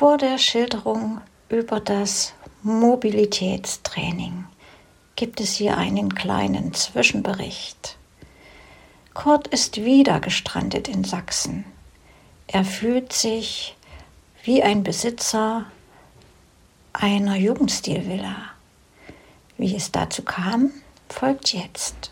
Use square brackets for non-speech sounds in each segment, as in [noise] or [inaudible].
Vor der Schilderung über das Mobilitätstraining gibt es hier einen kleinen Zwischenbericht. Kurt ist wieder gestrandet in Sachsen. Er fühlt sich wie ein Besitzer einer Jugendstilvilla. Wie es dazu kam, folgt jetzt.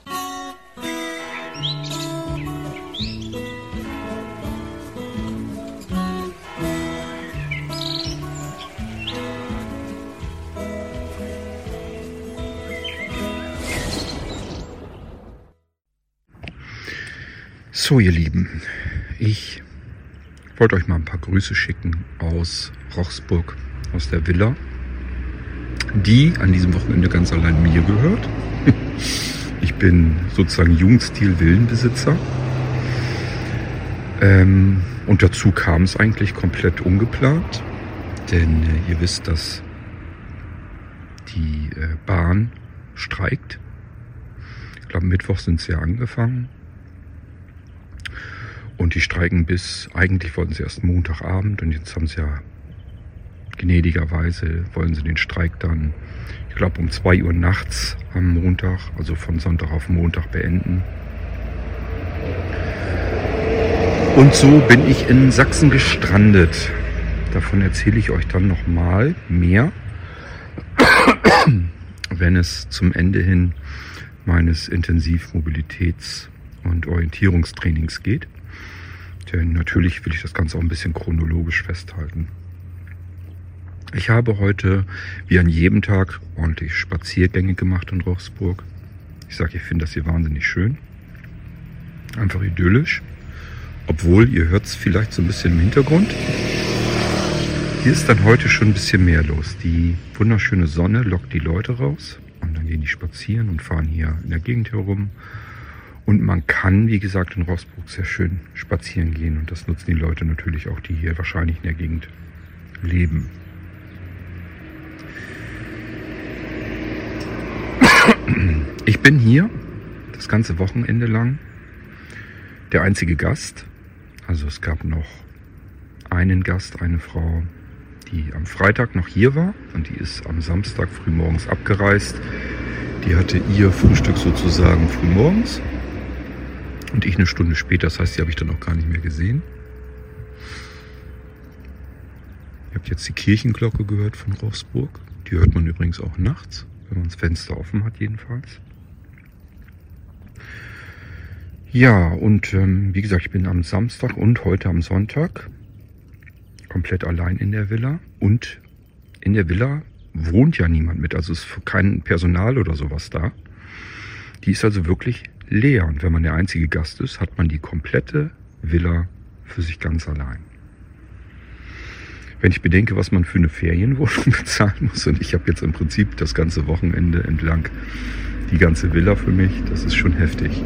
So, ihr Lieben, ich wollte euch mal ein paar Grüße schicken aus Rochsburg, aus der Villa, die an diesem Wochenende ganz allein mir gehört. [laughs] Ich bin sozusagen Jugendstil-Villenbesitzer. Ähm, und dazu kam es eigentlich komplett ungeplant, denn äh, ihr wisst, dass die äh, Bahn streikt. Ich glaube, Mittwoch sind sie ja angefangen. Und die streiken bis, eigentlich wollten sie erst Montagabend und jetzt haben sie ja gnädigerweise, wollen sie den Streik dann, ich glaube um 2 Uhr nachts am Montag, also von Sonntag auf Montag beenden. Und so bin ich in Sachsen gestrandet. Davon erzähle ich euch dann nochmal mehr, [coughs] wenn es zum Ende hin meines Intensivmobilitäts- und Orientierungstrainings geht. Denn natürlich will ich das Ganze auch ein bisschen chronologisch festhalten. Ich habe heute, wie an jedem Tag, ordentlich Spaziergänge gemacht in Rochsburg. Ich sage, ich finde das hier wahnsinnig schön. Einfach idyllisch. Obwohl, ihr hört es vielleicht so ein bisschen im Hintergrund. Hier ist dann heute schon ein bisschen mehr los. Die wunderschöne Sonne lockt die Leute raus. Und dann gehen die spazieren und fahren hier in der Gegend herum und man kann, wie gesagt, in Rossburg sehr schön spazieren gehen. Und das nutzen die Leute natürlich auch, die hier wahrscheinlich in der Gegend leben. Ich bin hier das ganze Wochenende lang der einzige Gast. Also es gab noch einen Gast, eine Frau, die am Freitag noch hier war und die ist am Samstag frühmorgens abgereist. Die hatte ihr Frühstück sozusagen frühmorgens und ich eine Stunde später, das heißt, die habe ich dann auch gar nicht mehr gesehen. Ihr habt jetzt die Kirchenglocke gehört von Rossburg. Die hört man übrigens auch nachts, wenn man das Fenster offen hat jedenfalls. Ja, und ähm, wie gesagt, ich bin am Samstag und heute am Sonntag komplett allein in der Villa. Und in der Villa wohnt ja niemand mit, also ist kein Personal oder sowas da. Die ist also wirklich leer. Und wenn man der einzige Gast ist, hat man die komplette Villa für sich ganz allein. Wenn ich bedenke, was man für eine Ferienwohnung [laughs] bezahlen muss, und ich habe jetzt im Prinzip das ganze Wochenende entlang die ganze Villa für mich, das ist schon heftig.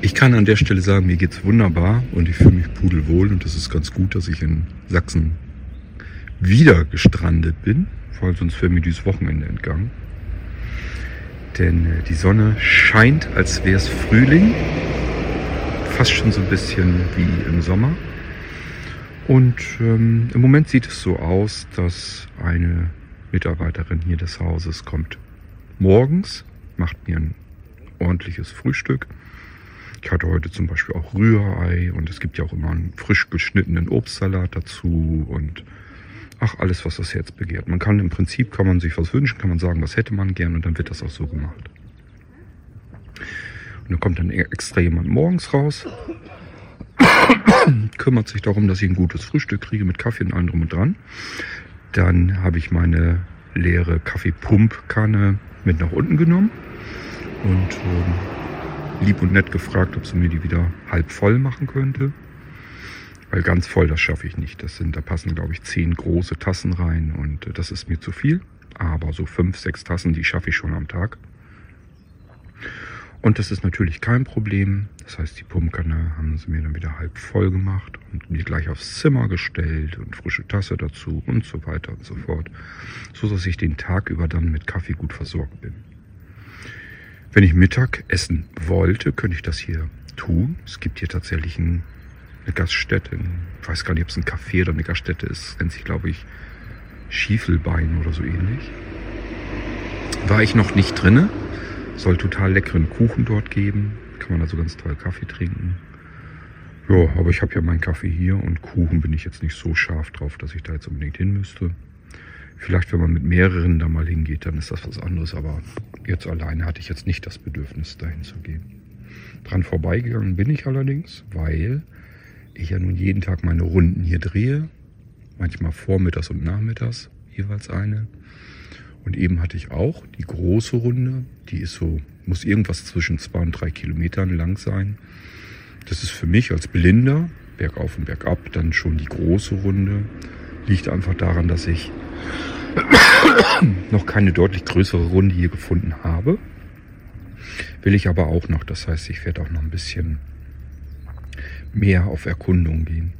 Ich kann an der Stelle sagen, mir geht's wunderbar und ich fühle mich pudelwohl und es ist ganz gut, dass ich in Sachsen wieder gestrandet bin, weil sonst wäre mir dieses Wochenende entgangen. Denn äh, die Sonne scheint, als wäre es Frühling. Fast schon so ein bisschen wie im Sommer. Und ähm, im Moment sieht es so aus, dass eine Mitarbeiterin hier des Hauses kommt morgens, macht mir ein ordentliches Frühstück. Ich hatte heute zum Beispiel auch Rührei und es gibt ja auch immer einen frisch geschnittenen Obstsalat dazu und ach, alles, was das Herz begehrt. Man kann im Prinzip, kann man sich was wünschen, kann man sagen, was hätte man gern und dann wird das auch so gemacht. Und dann kommt dann extra jemand morgens raus, [coughs] kümmert sich darum, dass ich ein gutes Frühstück kriege mit Kaffee und allem drum und dran. Dann habe ich meine leere Kaffeepumpkanne mit nach unten genommen und ähm, lieb und nett gefragt, ob sie mir die wieder halb voll machen könnte. Weil ganz voll, das schaffe ich nicht. Das sind, da passen, glaube ich, zehn große Tassen rein und äh, das ist mir zu viel. Aber so fünf, sechs Tassen, die schaffe ich schon am Tag. Und das ist natürlich kein Problem. Das heißt, die Pumpkanne haben sie mir dann wieder halb voll gemacht und mir gleich aufs Zimmer gestellt und frische Tasse dazu und so weiter und so fort. So dass ich den Tag über dann mit Kaffee gut versorgt bin. Wenn ich Mittag essen wollte, könnte ich das hier tun. Es gibt hier tatsächlich ein eine Gaststätte. Ich weiß gar nicht, ob es ein Café oder eine Gaststätte ist. Das nennt sich, glaube ich, Schiefelbein oder so ähnlich. War ich noch nicht drinne. Soll total leckeren Kuchen dort geben. Kann man also ganz toll Kaffee trinken. Ja, aber ich habe ja meinen Kaffee hier und Kuchen bin ich jetzt nicht so scharf drauf, dass ich da jetzt unbedingt hin müsste. Vielleicht, wenn man mit mehreren da mal hingeht, dann ist das was anderes. Aber jetzt alleine hatte ich jetzt nicht das Bedürfnis, dahin zu gehen. Dran vorbeigegangen bin ich allerdings, weil ich ja nun jeden Tag meine Runden hier drehe. Manchmal vormittags und nachmittags jeweils eine. Und eben hatte ich auch die große Runde. Die ist so, muss irgendwas zwischen zwei und drei Kilometern lang sein. Das ist für mich als Blinder, bergauf und bergab, dann schon die große Runde. Liegt einfach daran, dass ich noch keine deutlich größere Runde hier gefunden habe. Will ich aber auch noch. Das heißt, ich werde auch noch ein bisschen mehr auf Erkundung gehen.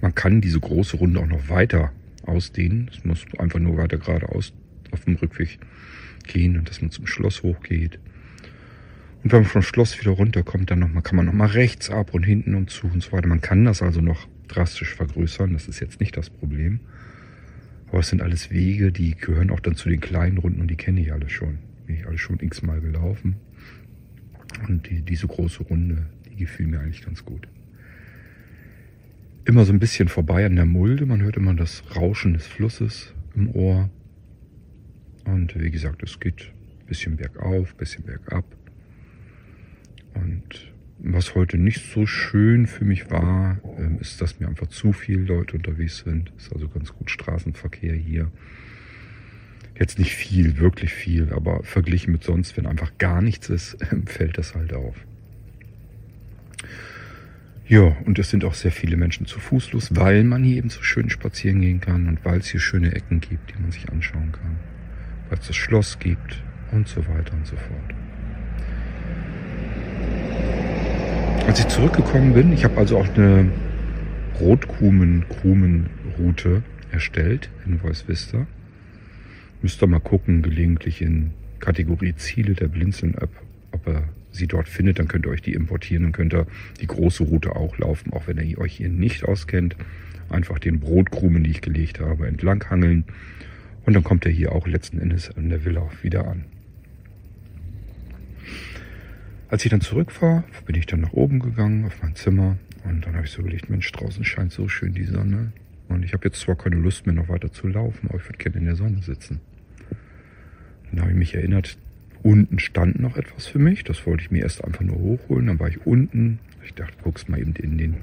Man kann diese große Runde auch noch weiter ausdehnen. Es muss einfach nur weiter geradeaus auf dem Rückweg gehen und dass man zum Schloss hochgeht. Und wenn man vom Schloss wieder runterkommt, dann noch mal, kann man noch mal rechts ab und hinten und zu und so weiter. Man kann das also noch drastisch vergrößern. Das ist jetzt nicht das Problem. Aber es sind alles Wege, die gehören auch dann zu den kleinen Runden und die kenne ich alle schon. Bin ich alle schon x-mal gelaufen. Und die, diese große Runde, die gefiel mir eigentlich ganz gut. Immer so ein bisschen vorbei an der Mulde. Man hört immer das Rauschen des Flusses im Ohr. Und wie gesagt, es geht ein bisschen bergauf, ein bisschen bergab. Und was heute nicht so schön für mich war, ähm, ist, dass mir einfach zu viele Leute unterwegs sind. Ist also ganz gut Straßenverkehr hier. Jetzt nicht viel, wirklich viel, aber verglichen mit sonst, wenn einfach gar nichts ist, [laughs] fällt das halt auf. Ja, und es sind auch sehr viele Menschen zu Fuß los, weil man hier eben so schön spazieren gehen kann und weil es hier schöne Ecken gibt, die man sich anschauen kann. Weil es das Schloss gibt und so weiter und so fort. Als ich zurückgekommen bin, ich habe also auch eine Rotkumen-Krumen-Route erstellt in Voice Vista. Müsst ihr mal gucken, gelegentlich in Kategorie Ziele der Blinzeln-App, ob er sie dort findet, dann könnt ihr euch die importieren und könnt ihr die große Route auch laufen, auch wenn ihr euch hier nicht auskennt. Einfach den Brotkrumen, die ich gelegt habe, entlanghangeln und dann kommt er hier auch letzten Endes an der Villa wieder an. Als ich dann zurück war, bin ich dann nach oben gegangen auf mein Zimmer und dann habe ich so überlegt, Mensch, draußen scheint so schön die Sonne. Und ich habe jetzt zwar keine Lust mehr noch weiter zu laufen, aber ich würde gerne in der Sonne sitzen. Dann habe ich mich erinnert, unten stand noch etwas für mich. Das wollte ich mir erst einfach nur hochholen. Dann war ich unten. Ich dachte, guckst mal eben in den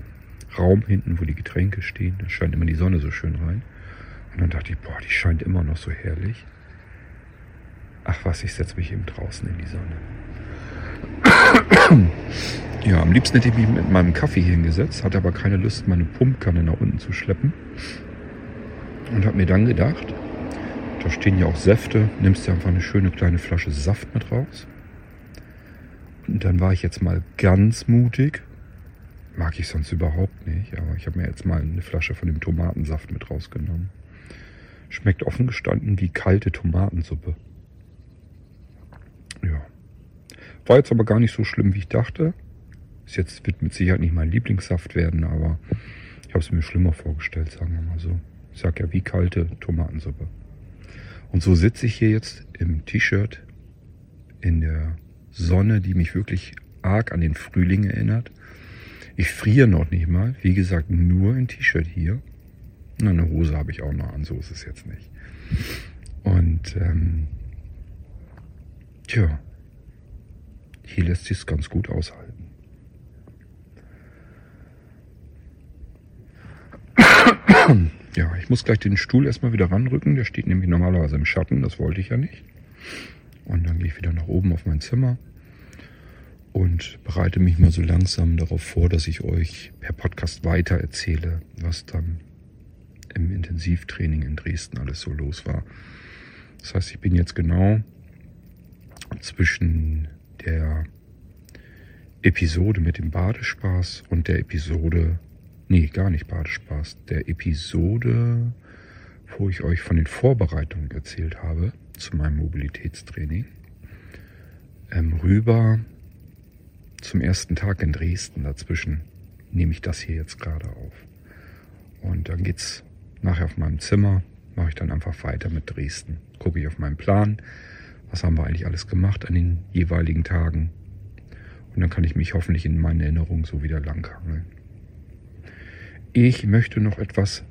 Raum hinten, wo die Getränke stehen. Da scheint immer die Sonne so schön rein. Und dann dachte ich, boah, die scheint immer noch so herrlich. Ach was, ich setze mich eben draußen in die Sonne. Ja, am liebsten hätte ich mich mit meinem Kaffee hier hingesetzt, hatte aber keine Lust, meine Pumpkanne nach unten zu schleppen. Und habe mir dann gedacht, da stehen ja auch Säfte, nimmst du einfach eine schöne kleine Flasche Saft mit raus. Und dann war ich jetzt mal ganz mutig. Mag ich sonst überhaupt nicht, aber ich habe mir jetzt mal eine Flasche von dem Tomatensaft mit rausgenommen. Schmeckt offen gestanden wie kalte Tomatensuppe. Ja. War jetzt aber gar nicht so schlimm, wie ich dachte. Ist jetzt wird mit Sicherheit nicht mein Lieblingssaft werden, aber ich habe es mir schlimmer vorgestellt, sagen wir mal so. Ich sag ja wie kalte Tomatensuppe. Und so sitze ich hier jetzt im T-Shirt in der Sonne, die mich wirklich arg an den Frühling erinnert. Ich friere noch nicht mal. Wie gesagt, nur in T-Shirt hier. Na, eine Hose habe ich auch noch an, so ist es jetzt nicht. Und ähm, tja, hier lässt sich es ganz gut aushalten. [clears throat] Ja, ich muss gleich den Stuhl erstmal wieder ranrücken. Der steht nämlich normalerweise im Schatten. Das wollte ich ja nicht. Und dann gehe ich wieder nach oben auf mein Zimmer und bereite mich mal so langsam darauf vor, dass ich euch per Podcast weiter erzähle, was dann im Intensivtraining in Dresden alles so los war. Das heißt, ich bin jetzt genau zwischen der Episode mit dem Badespaß und der Episode, nee, gar nicht Badespaß, der Episode, wo ich euch von den Vorbereitungen erzählt habe zu meinem Mobilitätstraining, ähm, rüber zum ersten Tag in Dresden. Dazwischen nehme ich das hier jetzt gerade auf. Und dann geht's nachher auf meinem Zimmer, mache ich dann einfach weiter mit Dresden. Gucke ich auf meinen Plan, was haben wir eigentlich alles gemacht an den jeweiligen Tagen. Und dann kann ich mich hoffentlich in meinen Erinnerungen so wieder langhangeln. Ich möchte noch etwas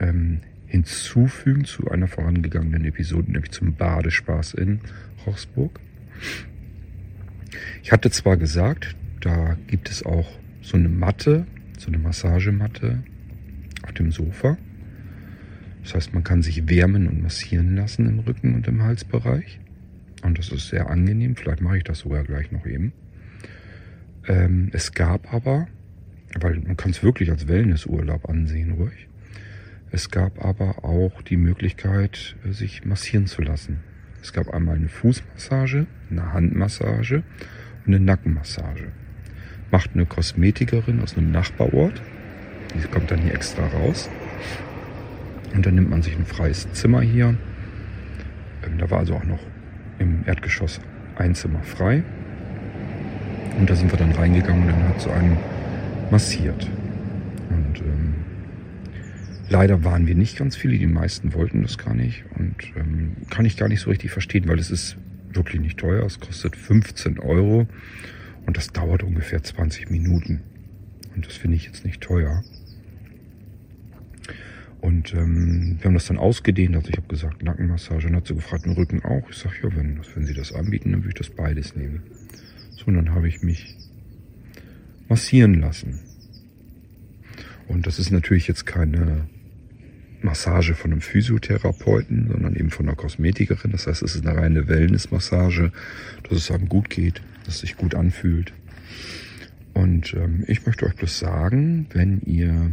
ähm, hinzufügen zu einer vorangegangenen Episode, nämlich zum Badespaß in Rochsburg. Ich hatte zwar gesagt, da gibt es auch so eine Matte, so eine Massagematte auf dem Sofa. Das heißt, man kann sich wärmen und massieren lassen im Rücken und im Halsbereich. Und das ist sehr angenehm. Vielleicht mache ich das sogar gleich noch eben. Ähm, es gab aber, weil man kann es wirklich als Wellnessurlaub ansehen, ruhig. Es gab aber auch die Möglichkeit, sich massieren zu lassen. Es gab einmal eine Fußmassage, eine Handmassage und eine Nackenmassage. Macht eine Kosmetikerin aus einem Nachbarort. Die kommt dann hier extra raus. Und dann nimmt man sich ein freies Zimmer hier. Ähm, da war also auch noch im Erdgeschoss ein Zimmer frei. Und da sind wir dann reingegangen und dann hat so einen massiert. Und ähm, leider waren wir nicht ganz viele, die meisten wollten das gar nicht. Und ähm, kann ich gar nicht so richtig verstehen, weil es ist wirklich nicht teuer. Es kostet 15 Euro und das dauert ungefähr 20 Minuten. Und das finde ich jetzt nicht teuer. Und ähm, wir haben das dann ausgedehnt. Also ich habe gesagt, Nackenmassage. Und hat sie gefragt, den Rücken auch. Ich sage, ja, wenn, wenn Sie das anbieten, dann würde ich das beides nehmen. So, und dann habe ich mich massieren lassen. Und das ist natürlich jetzt keine Massage von einem Physiotherapeuten, sondern eben von einer Kosmetikerin. Das heißt, es ist eine reine Wellnessmassage, dass es einem gut geht, dass es sich gut anfühlt. Und ähm, ich möchte euch bloß sagen, wenn ihr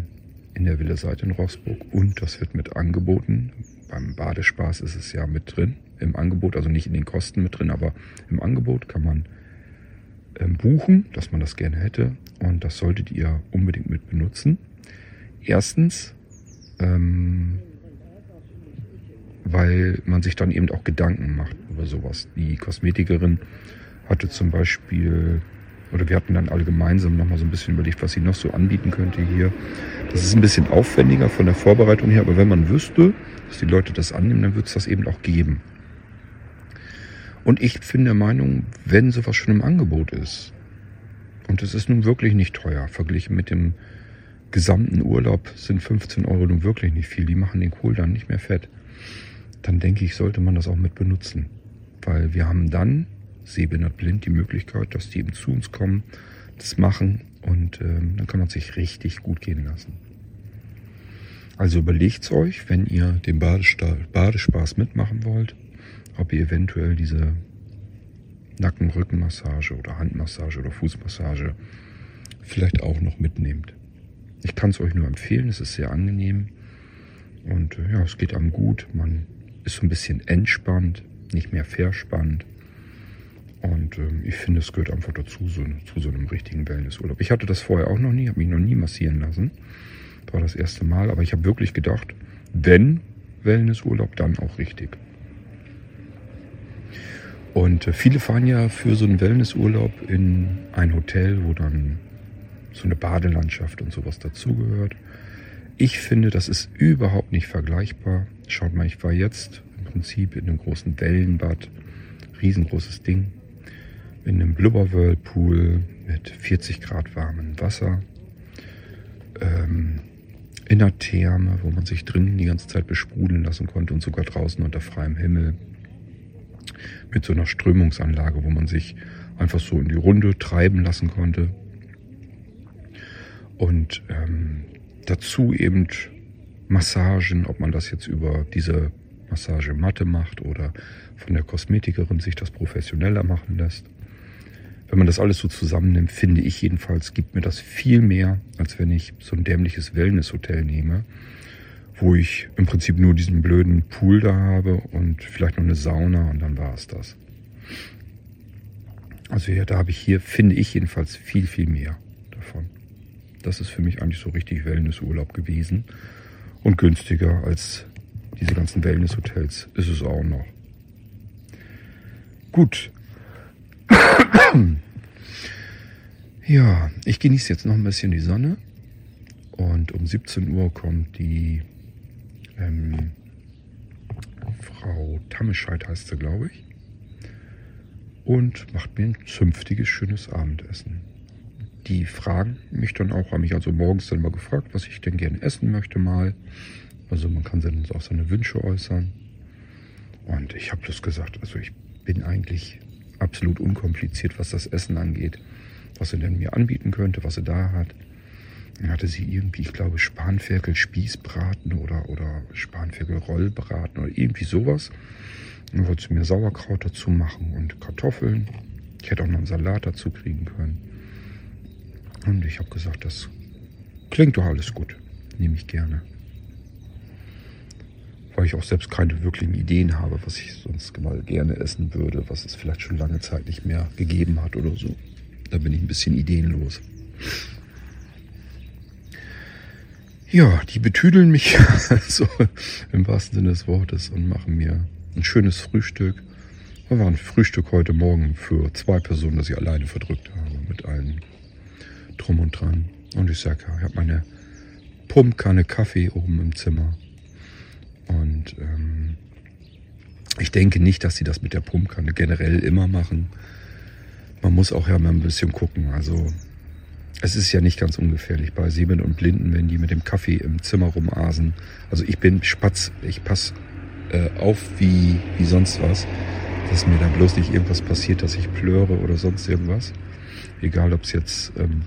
in der Villa seid in Rossburg und das wird mit angeboten. Beim Badespaß ist es ja mit drin im Angebot, also nicht in den Kosten mit drin, aber im Angebot kann man buchen, dass man das gerne hätte und das solltet ihr unbedingt mit benutzen. Erstens, ähm, weil man sich dann eben auch Gedanken macht über sowas. Die Kosmetikerin hatte zum Beispiel oder wir hatten dann alle gemeinsam nochmal so ein bisschen überlegt, was sie noch so anbieten könnte hier. Das ist ein bisschen aufwendiger von der Vorbereitung her, aber wenn man wüsste, dass die Leute das annehmen, dann würde es das eben auch geben. Und ich bin der Meinung, wenn sowas schon im Angebot ist, und es ist nun wirklich nicht teuer, verglichen mit dem gesamten Urlaub sind 15 Euro nun wirklich nicht viel, die machen den Kohl dann nicht mehr fett, dann denke ich, sollte man das auch mit benutzen. Weil wir haben dann sehbehindert blind die Möglichkeit, dass die eben zu uns kommen, das machen und ähm, dann kann man sich richtig gut gehen lassen. Also überlegt's euch, wenn ihr den Badespaß mitmachen wollt, ob ihr eventuell diese Nacken-Rückenmassage oder Handmassage oder Fußmassage vielleicht auch noch mitnehmt. Ich kann es euch nur empfehlen, es ist sehr angenehm und äh, ja, es geht einem gut. Man ist so ein bisschen entspannt, nicht mehr verspannt. Und ähm, ich finde, es gehört einfach dazu, so, zu so einem richtigen Wellnessurlaub. Ich hatte das vorher auch noch nie, habe mich noch nie massieren lassen. Das war das erste Mal, aber ich habe wirklich gedacht, wenn Wellnessurlaub, dann auch richtig. Und äh, viele fahren ja für so einen Wellnessurlaub in ein Hotel, wo dann so eine Badelandschaft und sowas dazugehört. Ich finde, das ist überhaupt nicht vergleichbar. Schaut mal, ich war jetzt im Prinzip in einem großen Wellenbad, riesengroßes Ding, in einem Blubber-Whirlpool mit 40 Grad warmem Wasser, ähm, in einer Therme, wo man sich drinnen die ganze Zeit besprudeln lassen konnte und sogar draußen unter freiem Himmel, mit so einer Strömungsanlage, wo man sich einfach so in die Runde treiben lassen konnte. Und ähm, dazu eben Massagen, ob man das jetzt über diese Massagematte macht oder von der Kosmetikerin sich das professioneller machen lässt wenn man das alles so zusammennimmt, finde ich jedenfalls, gibt mir das viel mehr, als wenn ich so ein dämliches Wellnesshotel nehme, wo ich im Prinzip nur diesen blöden Pool da habe und vielleicht noch eine Sauna und dann war es das. Also ja, da habe ich hier, finde ich jedenfalls, viel, viel mehr davon. Das ist für mich eigentlich so richtig Wellnessurlaub gewesen und günstiger als diese ganzen Wellnesshotels ist es auch noch. Gut, [coughs] Ja, ich genieße jetzt noch ein bisschen die Sonne. Und um 17 Uhr kommt die ähm, Frau Tammescheid, heißt sie, glaube ich. Und macht mir ein zünftiges, schönes Abendessen. Die fragen mich dann auch, haben mich also morgens dann mal gefragt, was ich denn gerne essen möchte mal. Also man kann dann auch seine Wünsche äußern. Und ich habe das gesagt, also ich bin eigentlich absolut unkompliziert, was das Essen angeht. Was sie denn mir anbieten könnte, was sie da hat. Dann hatte sie irgendwie, ich glaube, Spanferkel Spießbraten oder, oder Spanferkel Rollbraten oder irgendwie sowas. Dann wollte sie mir Sauerkraut dazu machen und Kartoffeln. Ich hätte auch noch einen Salat dazu kriegen können. Und ich habe gesagt, das klingt doch alles gut. Nehme ich gerne. Weil ich auch selbst keine wirklichen Ideen habe, was ich sonst mal gerne essen würde, was es vielleicht schon lange Zeit nicht mehr gegeben hat oder so. Da bin ich ein bisschen ideenlos. Ja, die betüdeln mich [laughs] so im wahrsten Sinne des Wortes und machen mir ein schönes Frühstück. Das war ein Frühstück heute Morgen für zwei Personen, das ich alleine verdrückt habe, mit allen drum und dran. Und ich sage, ich habe meine Pumpkanne Kaffee oben im Zimmer. Und ähm, ich denke nicht, dass sie das mit der Pumpkanne generell immer machen. Man muss auch ja mal ein bisschen gucken. Also es ist ja nicht ganz ungefährlich bei Sehenden und Blinden, wenn die mit dem Kaffee im Zimmer rumasen. Also ich bin Spatz, ich passe äh, auf wie, wie sonst was, dass mir da bloß nicht irgendwas passiert, dass ich plöre oder sonst irgendwas. Egal, ob es jetzt ähm,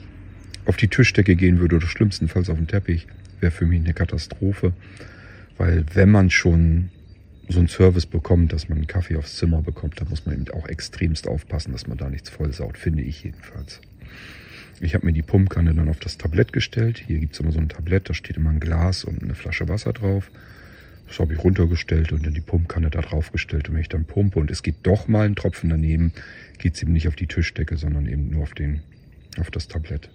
auf die Tischdecke gehen würde oder schlimmstenfalls auf den Teppich, wäre für mich eine Katastrophe. Weil wenn man schon so einen Service bekommt, dass man einen Kaffee aufs Zimmer bekommt, dann muss man eben auch extremst aufpassen, dass man da nichts vollsaut, finde ich jedenfalls. Ich habe mir die Pumpkanne dann auf das Tablett gestellt. Hier gibt es immer so ein Tablett, da steht immer ein Glas und eine Flasche Wasser drauf. Das habe ich runtergestellt und dann die Pumpkanne da drauf gestellt. Und wenn ich dann pumpe und es geht doch mal ein Tropfen daneben, geht es eben nicht auf die Tischdecke, sondern eben nur auf, den, auf das Tablett.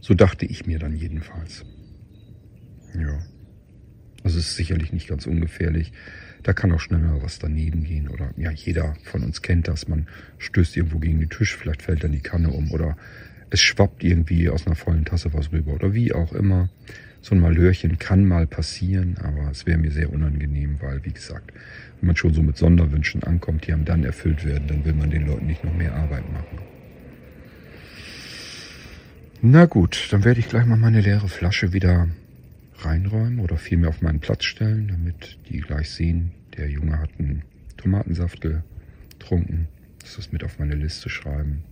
So dachte ich mir dann jedenfalls. Ja. Also es ist sicherlich nicht ganz ungefährlich. Da kann auch schnell mal was daneben gehen. Oder ja, jeder von uns kennt das. Man stößt irgendwo gegen den Tisch, vielleicht fällt dann die Kanne um oder es schwappt irgendwie aus einer vollen Tasse was rüber oder wie auch immer. So ein Malhörchen kann mal passieren, aber es wäre mir sehr unangenehm, weil, wie gesagt, wenn man schon so mit Sonderwünschen ankommt, die einem dann erfüllt werden, dann will man den Leuten nicht noch mehr Arbeit machen. Na gut, dann werde ich gleich mal meine leere Flasche wieder oder vielmehr auf meinen Platz stellen, damit die gleich sehen, der Junge hat einen Tomatensaft getrunken. Das ist mit auf meine Liste schreiben.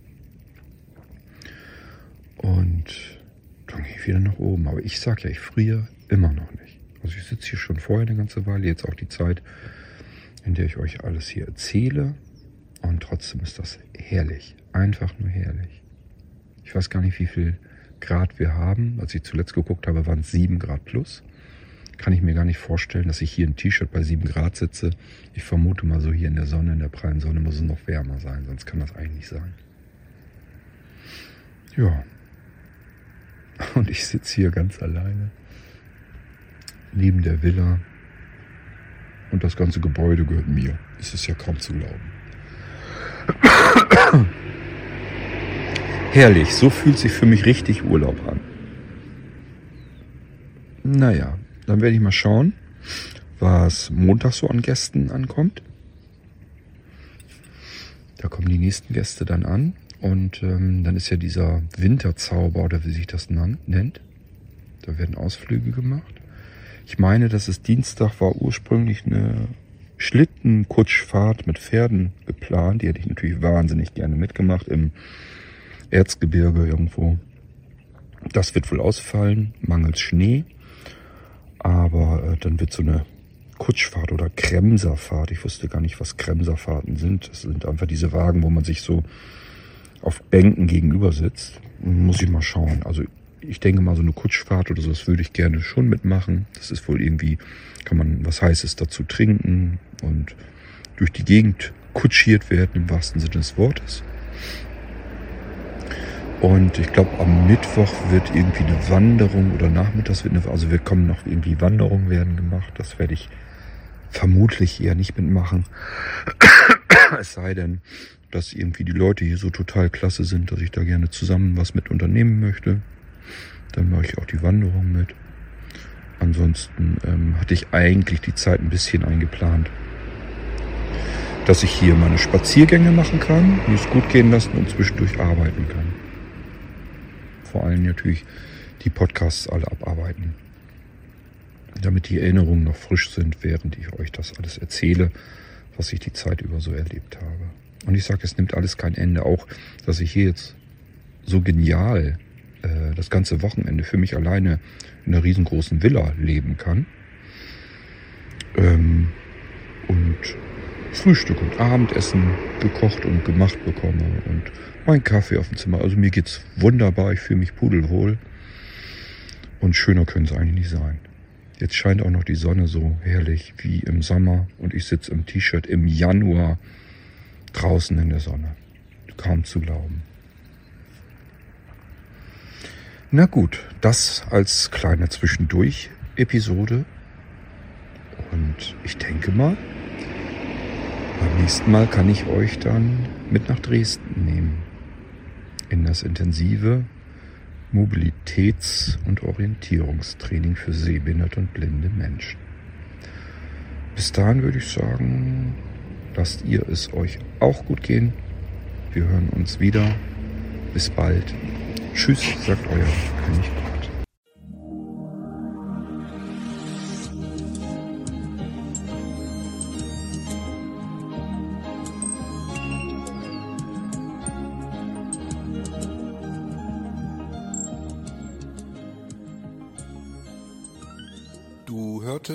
Und dann gehe ich wieder nach oben. Aber ich sage ja, ich friere immer noch nicht. Also ich sitze hier schon vorher eine ganze Weile, jetzt auch die Zeit, in der ich euch alles hier erzähle. Und trotzdem ist das herrlich. Einfach nur herrlich. Ich weiß gar nicht, wie viel Grad wir haben. Als ich zuletzt geguckt habe, waren es 7 Grad plus. Kann ich mir gar nicht vorstellen, dass ich hier im T-Shirt bei 7 Grad sitze. Ich vermute mal so hier in der Sonne, in der prallen Sonne muss es noch wärmer sein, sonst kann das eigentlich sein. Ja. [laughs] Und ich sitze hier ganz alleine neben der Villa und das ganze Gebäude gehört mir. Es ist ja kaum zu glauben. [coughs] Herrlich, so fühlt sich für mich richtig Urlaub an. Naja, dann werde ich mal schauen, was Montag so an Gästen ankommt. Da kommen die nächsten Gäste dann an. Und ähm, dann ist ja dieser Winterzauber, oder wie sich das nennt. Da werden Ausflüge gemacht. Ich meine, dass es Dienstag war ursprünglich eine Schlittenkutschfahrt mit Pferden geplant. Die hätte ich natürlich wahnsinnig gerne mitgemacht im Erzgebirge irgendwo. Das wird wohl ausfallen, mangels Schnee. Aber äh, dann wird so eine Kutschfahrt oder Kremserfahrt. Ich wusste gar nicht, was Kremserfahrten sind. Das sind einfach diese Wagen, wo man sich so auf Bänken gegenüber sitzt. Muss ich mal schauen. Also ich denke mal, so eine Kutschfahrt oder so, das würde ich gerne schon mitmachen. Das ist wohl irgendwie, kann man was Heißes dazu trinken und durch die Gegend kutschiert werden im wahrsten Sinne des Wortes. Und ich glaube, am Mittwoch wird irgendwie eine Wanderung oder nachmittags wird eine, also wir kommen noch irgendwie Wanderungen werden gemacht. Das werde ich vermutlich eher nicht mitmachen. [coughs] Es sei denn, dass irgendwie die Leute hier so total klasse sind, dass ich da gerne zusammen was mit unternehmen möchte. Dann mache ich auch die Wanderung mit. Ansonsten ähm, hatte ich eigentlich die Zeit ein bisschen eingeplant, dass ich hier meine Spaziergänge machen kann, mir es gut gehen lassen und zwischendurch arbeiten kann. Vor allem natürlich die Podcasts alle abarbeiten, damit die Erinnerungen noch frisch sind, während ich euch das alles erzähle, was ich die Zeit über so erlebt habe. Und ich sage, es nimmt alles kein Ende. Auch, dass ich hier jetzt so genial äh, das ganze Wochenende für mich alleine in einer riesengroßen Villa leben kann. Ähm, und Frühstück und Abendessen gekocht und gemacht bekomme und mein Kaffee auf dem Zimmer. Also mir geht's wunderbar, ich fühle mich pudelwohl. Und schöner können es eigentlich nicht sein. Jetzt scheint auch noch die Sonne so herrlich wie im Sommer und ich sitze im T-Shirt im Januar draußen in der Sonne. Kaum zu glauben. Na gut, das als kleine Zwischendurch-Episode. Und ich denke mal, beim nächsten Mal kann ich euch dann mit nach Dresden nehmen. In das intensive Mobilitäts- und Orientierungstraining für sehbehinderte und blinde Menschen. Bis dahin würde ich sagen, lasst ihr es euch auch gut gehen. Wir hören uns wieder. Bis bald. Tschüss, sagt euer König